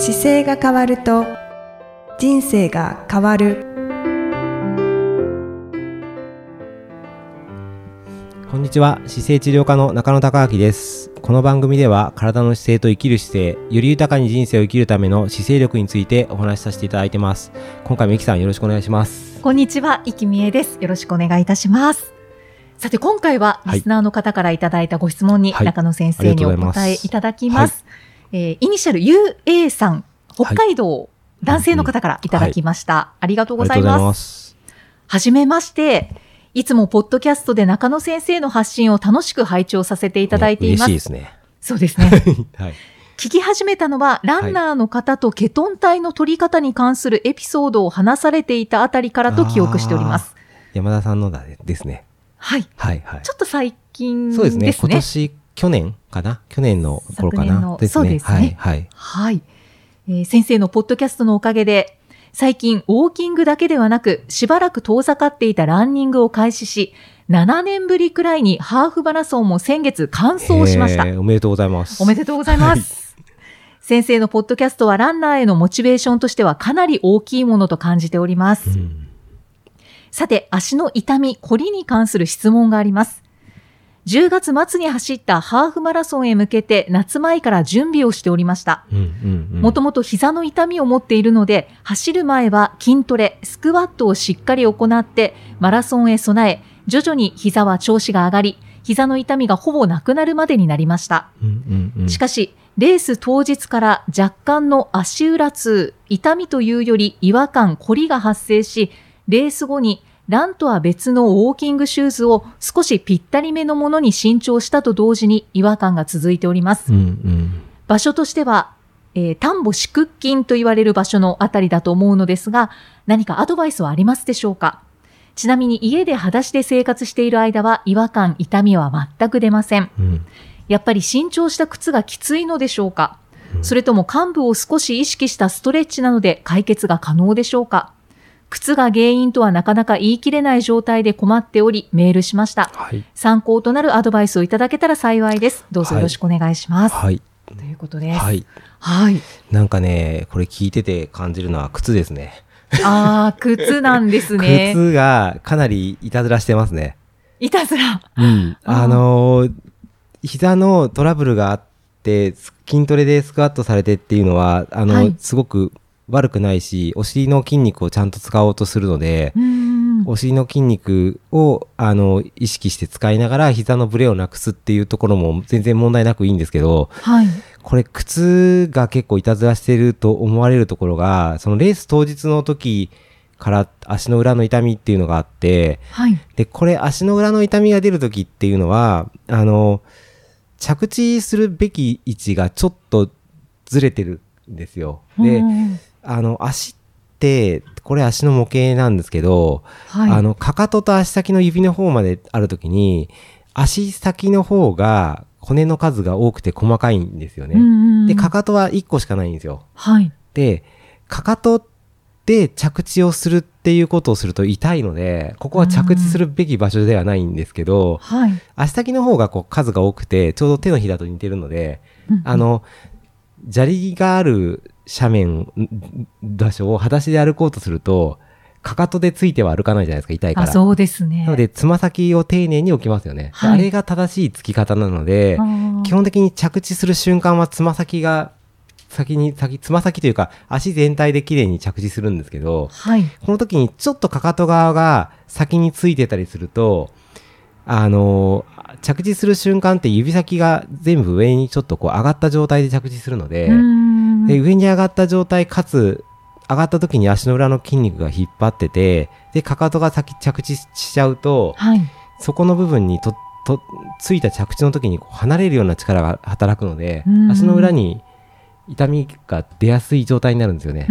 姿勢が変わると人生が変わる。こんにちは。姿勢治療科の中野孝明です。この番組では体の姿勢と生きる姿勢より豊かに人生を生きるための姿勢力についてお話しさせていただいてます。今回もゆきさんよろしくお願いします。こんにちは、生きみえです。よろしくお願いいたします。さて、今回は、はいリスナーの方からいただいたご質問に、はい。中野先生にお答えいただきます。えーイニシャル UA さん、北海道、男性の方からいただきました。ありがとうございありがとうございま。すはじめまして。いつもポッドキャストで中野先生の発信を楽しく拝聴させていただいています。ね嬉しいですねそうですね。はい聞き始めたのは、ランナーの方とケトン体の取り方に関するエピソードを話されていたあたりからと記憶しております。山田さんのだですねはい。はいはいちょっと最近ですね。そうですね今年去年かな？去年の頃か昨年のなそうですね。はいはい。はい、えー先生のポッドキャストのおかげで、最近ウォーキングだけではなく、しばらく遠ざかっていたランニングを開始し、7年ぶりくらいにハーフマラソンも先月完走しました。おめでとうございます。おめでとうございます。先生のポッドキャストはランナーへのモチベーションとしてはかなり大きいものと感じております。うん。さて、足の痛み、こりに関する質問があります。10月末に走ったハーフマラソンへ向けて夏前から準備をしておりました。もともと膝の痛みを持っているので、走る前は筋トレ、スクワットをしっかり行って、マラソンへ備え、徐々に膝は調子が上がり、膝の痛みがほぼなくなるまでになりました。しかし、レース当日から若干の足裏痛、痛みというより違和感、凝りが発生し、レース後にランとは別のウォーキングシューズを少しぴったりめのものに新調したと同時に違和感が続いております。うんうん。場所としては、えー、丹母四屈筋と言われる場所のあたりだと思うのですが、何かアドバイスはありますでしょうか？ちなみに家で裸足で生活している間は違和感、痛みは全く出ません。うん。やっぱり新調した靴がきついのでしょうか、うん。それとも幹部を少し意識したストレッチなので解決が可能でしょうか？靴が原因とはなかなか言い切れない状態で困っておりメールしました。はい参考となるアドバイスをいただけたら幸いです。どうぞよろしくお願いします。はいということです。はいはい。なんかねこれ聞いてて感じるのは靴ですねああ、靴なんですね。靴がかなりいたずらしてますねいたずら。うんあのー膝のトラブルがあって筋トレでスクワットされてっていうのはあの、はいすごく悪くないしお尻の筋肉をちゃんと使おうとするので。お尻の筋肉をあの意識して使いながら膝のブレをなくすっていうところも全然問題なくいいんですけどはい。これ靴が結構いたずらしてると思われるところがそのレース当日の時から足の裏の痛みっていうのがあってはい。でこれ足の裏の痛みが出る時っていうのはあの着地するべき位置がちょっとずれてるんですよ。でうんあの足ってこれ足の模型なんですけど、はい。あの、かかとと足先の指の方まであるときに、足先の方が骨の数が多くて細かいんですよね。で、かかとは1個しかないんですよ。はい。で、かかとで着地をするっていうことをすると痛いので、ここは着地するべき場所ではないんですけど、はい。足先の方がこう数が多くて、ちょうど手のひらと似てるので、うんあの、砂利がある斜面、場所を裸足で歩こうとすると、かかとでついては歩かないじゃないですか、痛いか、ら。そうですね。なので、つま先を丁寧に置きますよね。はいあれが正しいつき方なので、基本的に着地する瞬間はつま先が、先に、先、つま先というか、足全体で綺麗に着地するんですけど、はい。この時にちょっとかかと側が先についてたりすると、あの着地する瞬間って指先が全部上にちょっとこう上がった状態で着地するので、で上に上がった状態かつ上がった時に足の裏の筋肉が引っ張っててでかかとが先着地しちゃうとはい。そこの部分にととついた着地の時に離れるような力が働くのでうん足の裏に痛みが出やすい状態になるんですよね。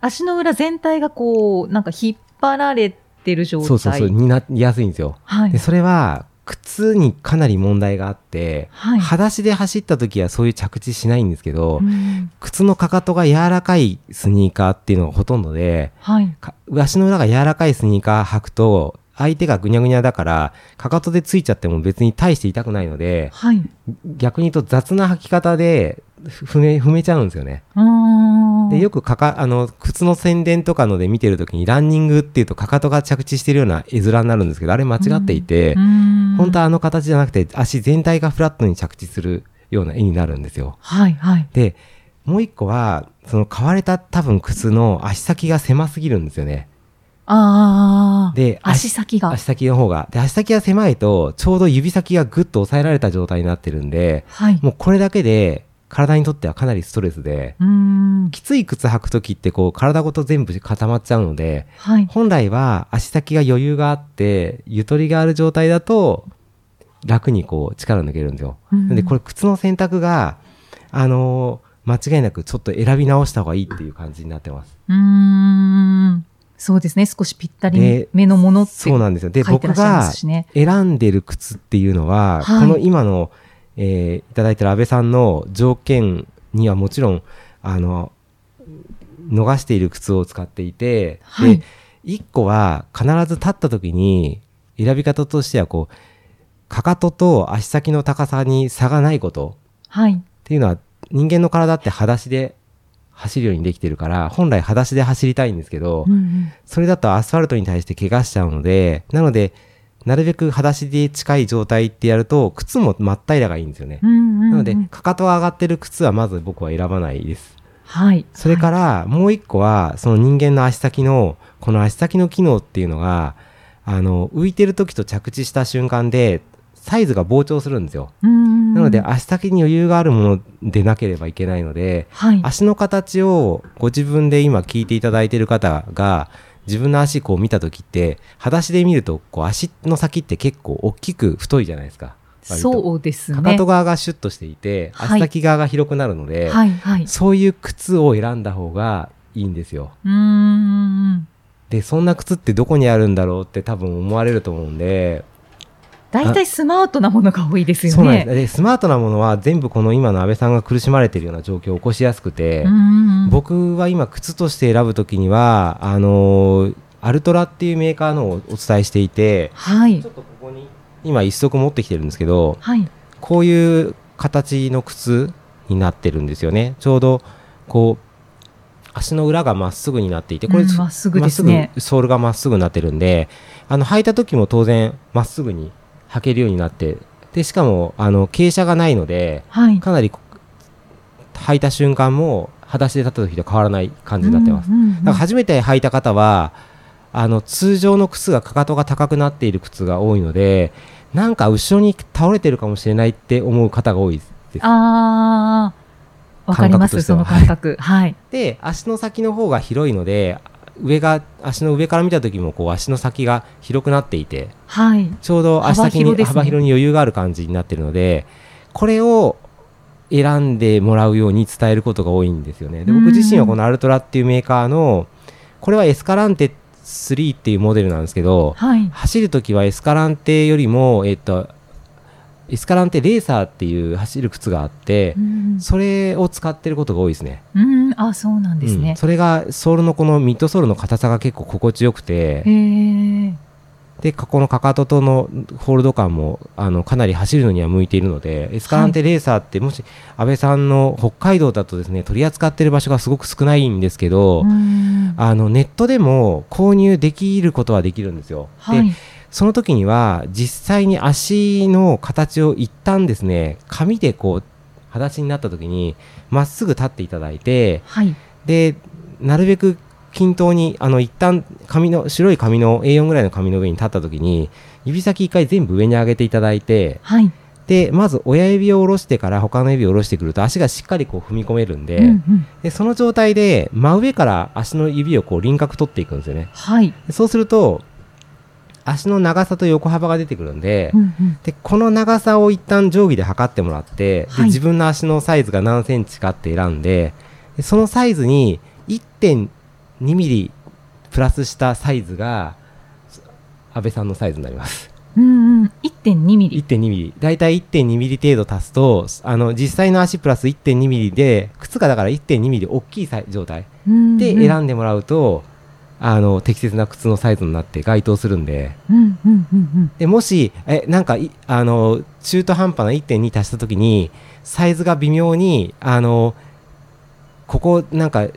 足の裏全体がこう、なんか引っ張られてる状態。そうそうそうになりやすいんですよ。はいで。それは靴にかなり問題があって、はい。裸足で走った時はそういう着地しないんですけど、うん靴のかかとが柔らかいスニーカーっていうのがほとんどで、はい。か足の裏が柔らかいスニーカー履くと、相手がぐにゃぐにゃだから、かかとでついちゃっても別に大して痛くないので、はい。逆に言うと雑な履き方で、踏め踏めちゃうんですよね。でよくかかあの靴の宣伝とかので見てるときにランニングっていうとかかとが着地してるような絵面になるんですけどあれ間違っていて、うーん本当はあの形じゃなくて足全体がフラットに着地するような絵になるんですよ。はいはい。でもう一個はその買われた多分靴の足先が狭すぎるんですよね。ああ。で足先が。足先の方が。で足先が狭いとちょうど指先がグッと押さえられた状態になってるんではい。もうこれだけで体にとってはかなりストレスでうーん。きつい靴履く時ってこう体ごと全部固まっちゃうのではい。本来は足先が余裕があってゆとりがある状態だと楽にこう力抜けるんですよ。うんでこれ靴の選択があのー間違いなくちょっと選び直した方がいいっていう感じになってます。うーん。そうですね。少しぴったりでめのものってそうなんですよ。で僕が。選んでる靴っていうのは、はいこの今の、えーいただいてる安倍さんの条件にはもちろんあの逃している靴を使っていて、はいで1個は必ず立った時に選び方としてはこうかかとと足先の高さに差がないことはい。っていうのは人間の体って裸足で走るようにできてるから本来裸足で走りたいんですけど、うんそれだとアスファルトに対して怪我しちゃうので、なので、なるべく裸足で近い状態ってやると、靴も真っ平らがいいんですよね。うん。うんうんうんなので、かかとが上がってる靴はまず僕は選ばないです。はい。それから、もう一個は、その人間の足先の、この足先の機能っていうのが、あの、浮いてる時と着地した瞬間で、サイズが膨張するんですよ。うん。なので、足先に余裕があるものでなければいけないので、はい。足の形をご自分で今聞いていただいている方が自分の足こう見た時って裸足で見るとこう足の先って結構大きく太いじゃないですか。そうですね。かかと側がシュッとしていてはい足先側が広くなるので、はいはい。そういう靴を選んだ方がいいんですよ。でそんな靴ってどこにあるんだろうって多分思われると思うんで大体スマートなものが多いですよね。そうなんです。でスマートなものは全部この今の安倍さんが苦しまれているような状況を起こしやすくて、うん僕は今靴として選ぶときにはあのーアルトラっていうメーカーのをお伝えしていてはい。ちょっとここに今一足持ってきてるんですけどはい。こういう形の靴になってるんですよね。ちょうどこう足の裏がまっすぐになっていてこれうんまっすぐですね。ソールがまっすぐになってるんであの履いた時も当然まっすぐに履けるようになってでしかもあの傾斜がないのではい。かなりこ履いた瞬間も裸足で立った時と変わらない感じになってます。うんうんうんだから初めて履いた方はあの通常の靴がかかとが高くなっている靴が多いのでなんか後ろに倒れてるかもしれないって思う方が多いです。ああ、わかります、その感覚。はい。で足の先の方が広いので上が足の上から見た時もこう足の先が広くなっていてはい。ちょうど足先に幅広幅広に余裕がある感じになってるのでこれを選んでもらうように伝えることが多いんですよね。で僕自身はこのアルトラっていうメーカーのこれはエスカランテ3っていうモデルなんですけどはい。走るときはエスカランテよりも、えっと、エスカランテレーサーっていう走る靴があってうんそれを使ってることが多いですね。うん、あ、そうなんですねうん。それがソールのこのミッドソールの硬さが結構心地よくて。でここのかかととのホールド感もあのかなり走るのには向いているのでエスカランテレーサーってもし安倍さんの北海道だとですね取り扱ってる場所がすごく少ないんですけど、うんあのネットでも購入できることはできるんですよ。はいで。その時には実際に足の形を一旦ですね紙でこう裸足になった時にまっすぐ立っていただいてはい。でなるべく均等にあの一旦紙の白い紙の A4 ぐらいの紙の上に立った時に指先一回全部上に上げていただいてはい。でまず親指を下ろしてから他の指を下ろしてくると足がしっかりこう踏み込めるんで,、うんうんでその状態で真上から足の指をこう輪郭取っていくんですよねはい。でそうすると足の長さと横幅が出てくるんで,、うんうん。でこの長さを一旦定規で測ってもらって、ではい。自分の足のサイズが何センチかって選んででそのサイズに1.2ミリプラスしたサイズが安倍さんのサイズになります。うんうん。1.2ミリ。1.2ミリ。だいたい1.2ミリ程度足すとあの実際の足プラス1.2ミリで靴がだから1.2ミリ大きい状態でで選んでもらうと、あの適切な靴のサイズになって該当するんでうんうんうんうん。でもしえなんかいあの中途半端な1.2足した時にサイズが微妙にあのここなんか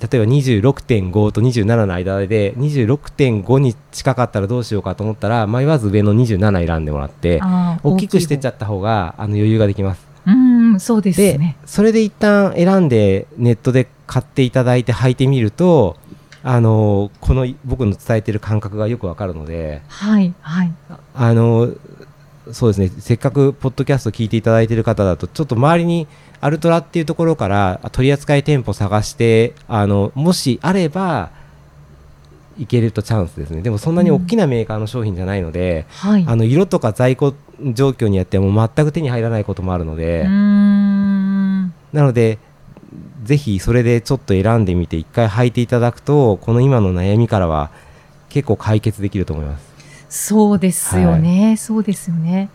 例えば26.5と27の間で26.5に近かったらどうしようかと思ったら迷わず上の27選んでもらって大きくしてっちゃ大った方があの余裕ができます。うん、そうですでね。それで一旦選んでネットで買っていただいて履いてみるとあのこの僕の伝えてる感覚がよくわかるのではいはい。あのそうですねせっかくポッドキャスト聞いていただいている方だとちょっと周りにアルトラっていうところからあ取り扱い店舗探してあのもしあればいけるとチャンスですねでもそんなに大きなメーカーの商品じゃないので、はい。あの色とか在庫状況によってはもう全く手に入らないこともあるので、うーん。なのでぜひそれでちょっと選んでみて一回履いていただくとこの今の悩みからは結構解決できると思いますそうですよね、そうですよね。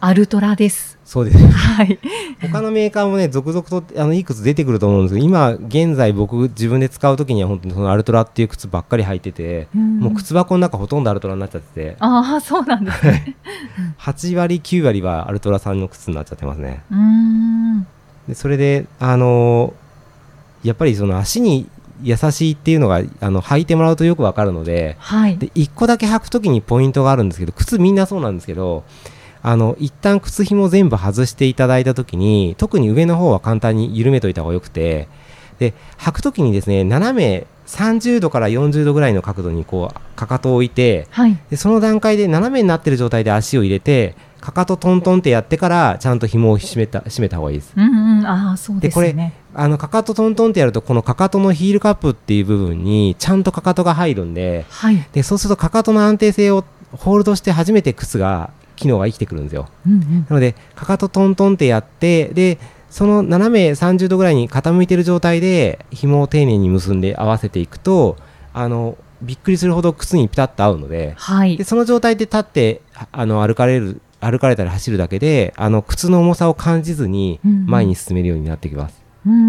アルトラです。そうです はい。他のメーカーもね続々とあのいくつ出てくると思うんですけど今現在僕自分で使う時には本当にそのアルトラっていう靴ばっかり履いてて、もう靴箱の中ほとんどアルトラになっちゃっててああ、そうなんですね。8割9割はアルトラさんの靴になっちゃってますねうーん。でそれであのやっぱりその足に優しいっていうのがあの履いてもらうとよくわかるのではい。で1個だけ履くときにポイントがあるんですけど靴みんなそうなんですけどあの一旦靴紐全部外していただいたときに特に上の方は簡単に緩めといた方がよくてで履くときにですね斜め30度から40度ぐらいの角度にこうかかとを置いてはい。でその段階で斜めになってる状態で足を入れてかかとトントンってやってからちゃんと紐を締めた締めた方がいいですうんうん。ああ、そうですね。あのかかとトントンってやるとこのかかとのヒールカップっていう部分にちゃんとかかとが入るんではい。でそうするとかかとの安定性をホールドして初めて靴が機能が生きてくるんですようんうん。なのでかかとトントンってやってでその斜め30度ぐらいに傾いてる状態で紐を丁寧に結んで合わせていくとあのびっくりするほど靴にピタッと合うのではいで。その状態で立ってああの歩かれる歩かれたり走るだけであの靴の重さを感じずにうんうん。前に進めるようになってきます、うんうんう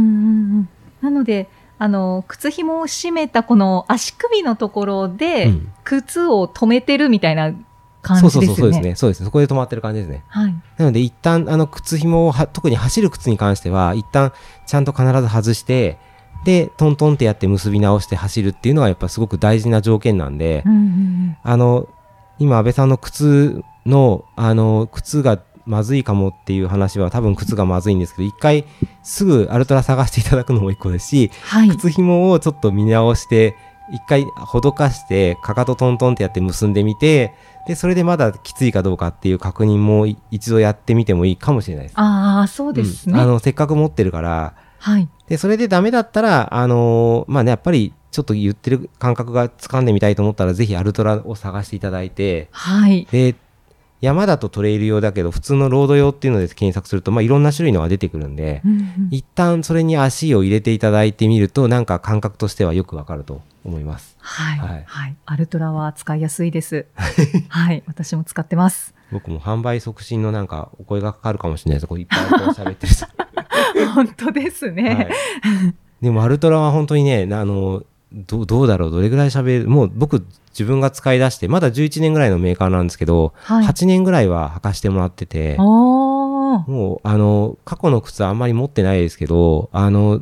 ん。なので、あの、靴紐を締めたこの足首のところで、うん。靴を止めてるみたいな感そうそうじですよね。そうそうですね。そうですね。そこで止まってる感じですね。はい。なので一旦あの靴紐をは特に走る靴に関しては一旦ちゃんと必ず外してでトントンってやって結び直して走るっていうのがやっぱすごく大事な条件なんで、うんうん。あの今安倍さんの靴のあの靴がまずいかもっていう話は多分靴がまずいんですけど一回すぐアルトラ探していただくのも一個ですしはい。靴紐をちょっと見直して一回ほどかしてかかとトントンってやって結んでみてでそれでまだきついかどうかっていう確認もい一度やってみてもいいかもしれないです。ああ、そうですね。うんあのせっかく持ってるからはい。でそれでダメだったらあのーまあねやっぱりちょっと言ってる感覚が掴んでみたいと思ったらぜひアルトラを探していただいてはい。で山だとトレイル用だけど普通のロード用っていうので検索すると、まあ、いろんな種類のが出てくるんで、うんうん一旦それに足を入れていただいてみるとなんか感覚としてはよくわかると思いますはい、はいはい。アルトラは使いやすいです。はい。私も使ってます。僕も販売促進のなんかお声がかかるかもしれないですこういっぱい喋ってると、本当ですね。はい、でもアルトラは本当にねあのどうどうだろう？どれぐらい喋る？もう僕自分が使い出してまだ11年ぐらいのメーカーなんですけど、はい。8年ぐらいは履かしてもらってて。もうあの過去の靴はあんまり持ってないですけどあの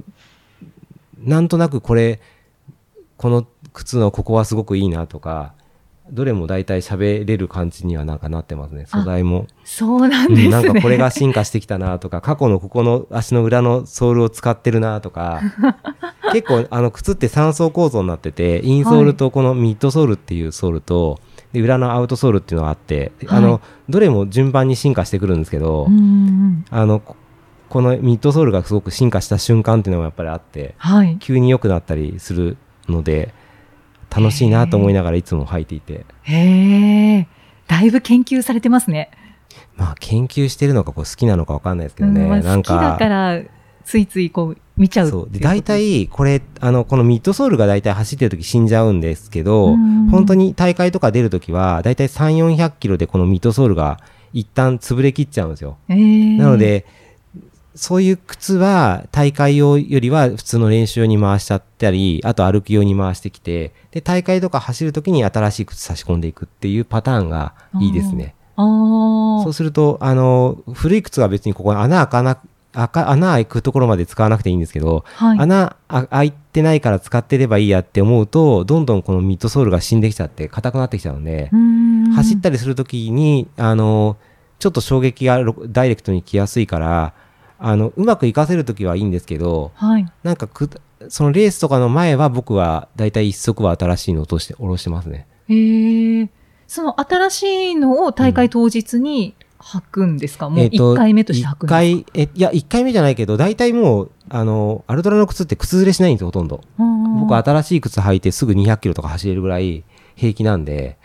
なんとなくこれこの靴のここはすごくいいなとかどれも大体喋れる感じにはなんかなってますね素材も、そうなんですね。うんなんかこれが進化してきたなとか 過去のここの足の裏のソールを使ってるなとか 結構あの靴って3層構造になっててインソールとこのミッドソールっていうソールと、で裏のアウトソールっていうのがあって、あはのどれも順番に進化してくるんですけど。あのここのミッドソールがすごく進化した瞬間っていうのがやっぱりあってはい。急に良くなったりするので楽しいなと思いながらいつも履いていて。へえ。だいぶ研究されてますね。まあ研究してるのかこう好きなのか分かんないですけどね、うんまあなん好きだから、ついついこう、見ちゃうそう。で大体これあのこのミッドソールが大体走ってる時死んじゃうんですけどうん。本当に大会とか出る時は大体3400キロでこのミッドソールが一旦潰れきっちゃうんですよ。へえ。なの、でそういう靴は大会用よりは普通の練習用に回しちゃったり、あと歩く用に回してきて、で、大会とか走るときに新しい靴差し込んでいくっていうパターンがいいですね。そうすると、あの、古い靴は別にここに穴開かな、開か穴開くところまで使わなくていいんですけど、はい。穴あ開いてないから使ってればいいやって思うと、どんどんこのミッドソールが死んできちゃって硬くなってきちゃうので、走ったりするときに、あの、ちょっと衝撃がロダイレクトに来やすいから、あの、うまく活かせるときはいいんですけど、はい。なんかく、そのレースとかの前は僕はだいたい一足は新しいのを落として、下ろしてますね。へえ。その新しいのを大会当日に履くんですか、もうえっと1回目として履くんですか、一回、え、いや、一回目じゃないけど、大体もう、あの、アルトラの靴って靴ずれしないんですよ、ほとんど。僕新しい靴履いてすぐ200キロとか走れるぐらい平気なんで。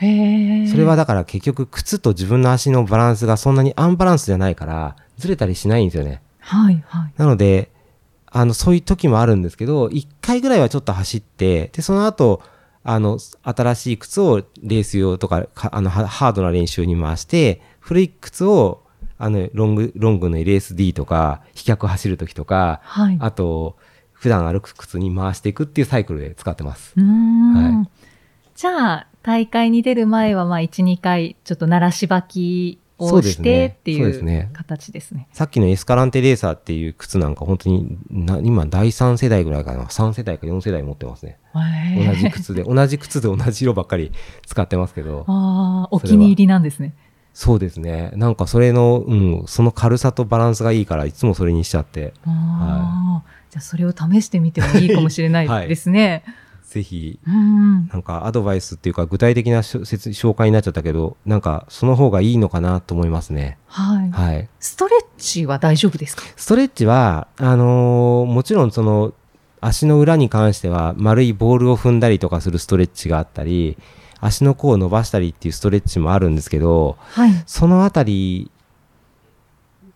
それはだから結局靴と自分の足のバランスがそんなにアンバランスじゃないから、ずれたりしないんですよね。はいはい。なので、あの、そういう時もあるんですけど、一回ぐらいはちょっと走って、で、その後、あの、新しい靴をレース用とか、かあの、ハハードな練習に回して、古い靴を、あの、ロング、ロングの LSD とか、飛脚走る時とか、はい。あと、普段歩く靴に回していくっていうサイクルで使ってます。はじゃあ、大会に出る前は、まあ、1、2回、ちょっと鳴らし履きをしそうですねてっていうそうですね形ですね。さっきのエスカランテレーサーっていう靴なんか本当にな、今第3世代ぐらいかな。3世代か4世代持ってますね。へ同じえ。靴で、同じ靴で同じ色ばっかり使ってますけど。ああ、お気に入りなんですね。そうですね。なんかそれの、うん、その軽さとバランスがいいから、いつもそれにしちゃって、ああ、じゃあそれを試してみてもいいかもしれないですね。ぜひ、うん。なんかアドバイスっていうか具体的な紹介になっちゃったけど、なんかその方がいいのかなと思いますね。はい。はい。ストレッチは大丈夫ですか？ストレッチは、あのーもちろんその、足の裏に関しては丸いボールを踏んだりとかするストレッチがあったり、足の甲を伸ばしたりっていうストレッチもあるんですけど、はい。そのあたり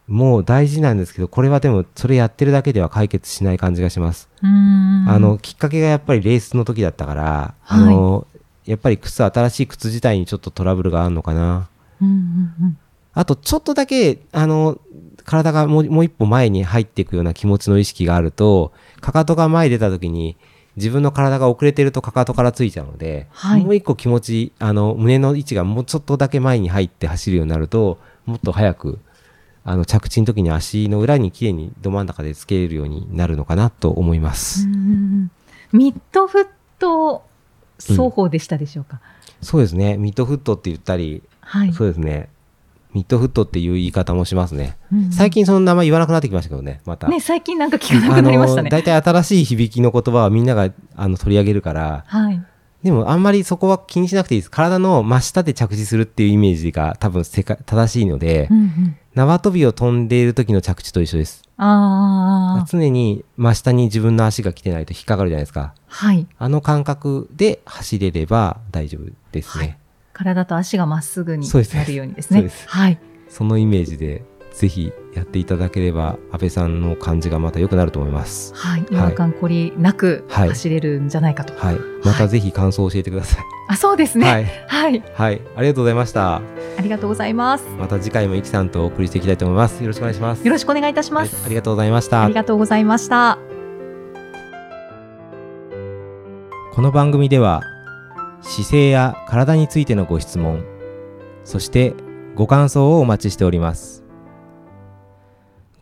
も大事なんですけど、これはでもそれやってるだけでは解決しない感じがします。あの、きっかけがやっぱりレースの時だったから、あの、やっぱり靴、新しい靴自体にちょっとトラブルがあるのかな。うんうんうん。あと、ちょっとだけ、あの、体がもうもう一歩前に入っていくような気持ちの意識があると、かかとが前に出た時に、自分の体が遅れてるとかかとからついちゃうので、はいもう一個気持ち、あの、胸の位置がもうちょっとだけ前に入って走るようになると、もっと早く、あの、着地の時に足の裏に綺麗にど真ん中でつけれるようになるのかなと思います。うんミッドフット双方でしたでしょうか、そうですね。ミッドフットって言ったり、はい。そうですね。ミッドフットっていう言い方もしますね。うん最近その名前言わなくなってきましたけどね、また。ね、最近なんか聞かなくなりましたね。大体新しい響きの言葉はみんながあの取り上げるから、はい。でもあんまりそこは気にしなくていいです。体の真下で着地するっていうイメージが多分正しいので、うんうん、縄跳びを飛んでいる時の着地と一緒です。ああ、常に真下に自分の足が来てないと引っかかるじゃないですか。はい。あの感覚で走れれば大丈夫ですね。体と足がまっすぐになるようにですね。そうですはい。そのイメージでぜひやっていただければ、安倍さんの感じがまた良くなると思います。はい。違和感こりなくはい走れるんじゃないかと。はい。またぜひ感想を教えてください。あ、そうですね。ははい。い。はい。ありがとうございました。ありがとうございます。また次回もイキさんとお送りしていきたいと思います。よろしくお願いします。よろしくお願いいたします。はいありがとうございましたあり。がとうございました。この番組では姿勢や体についてのご質問そしてご感想をお待ちしております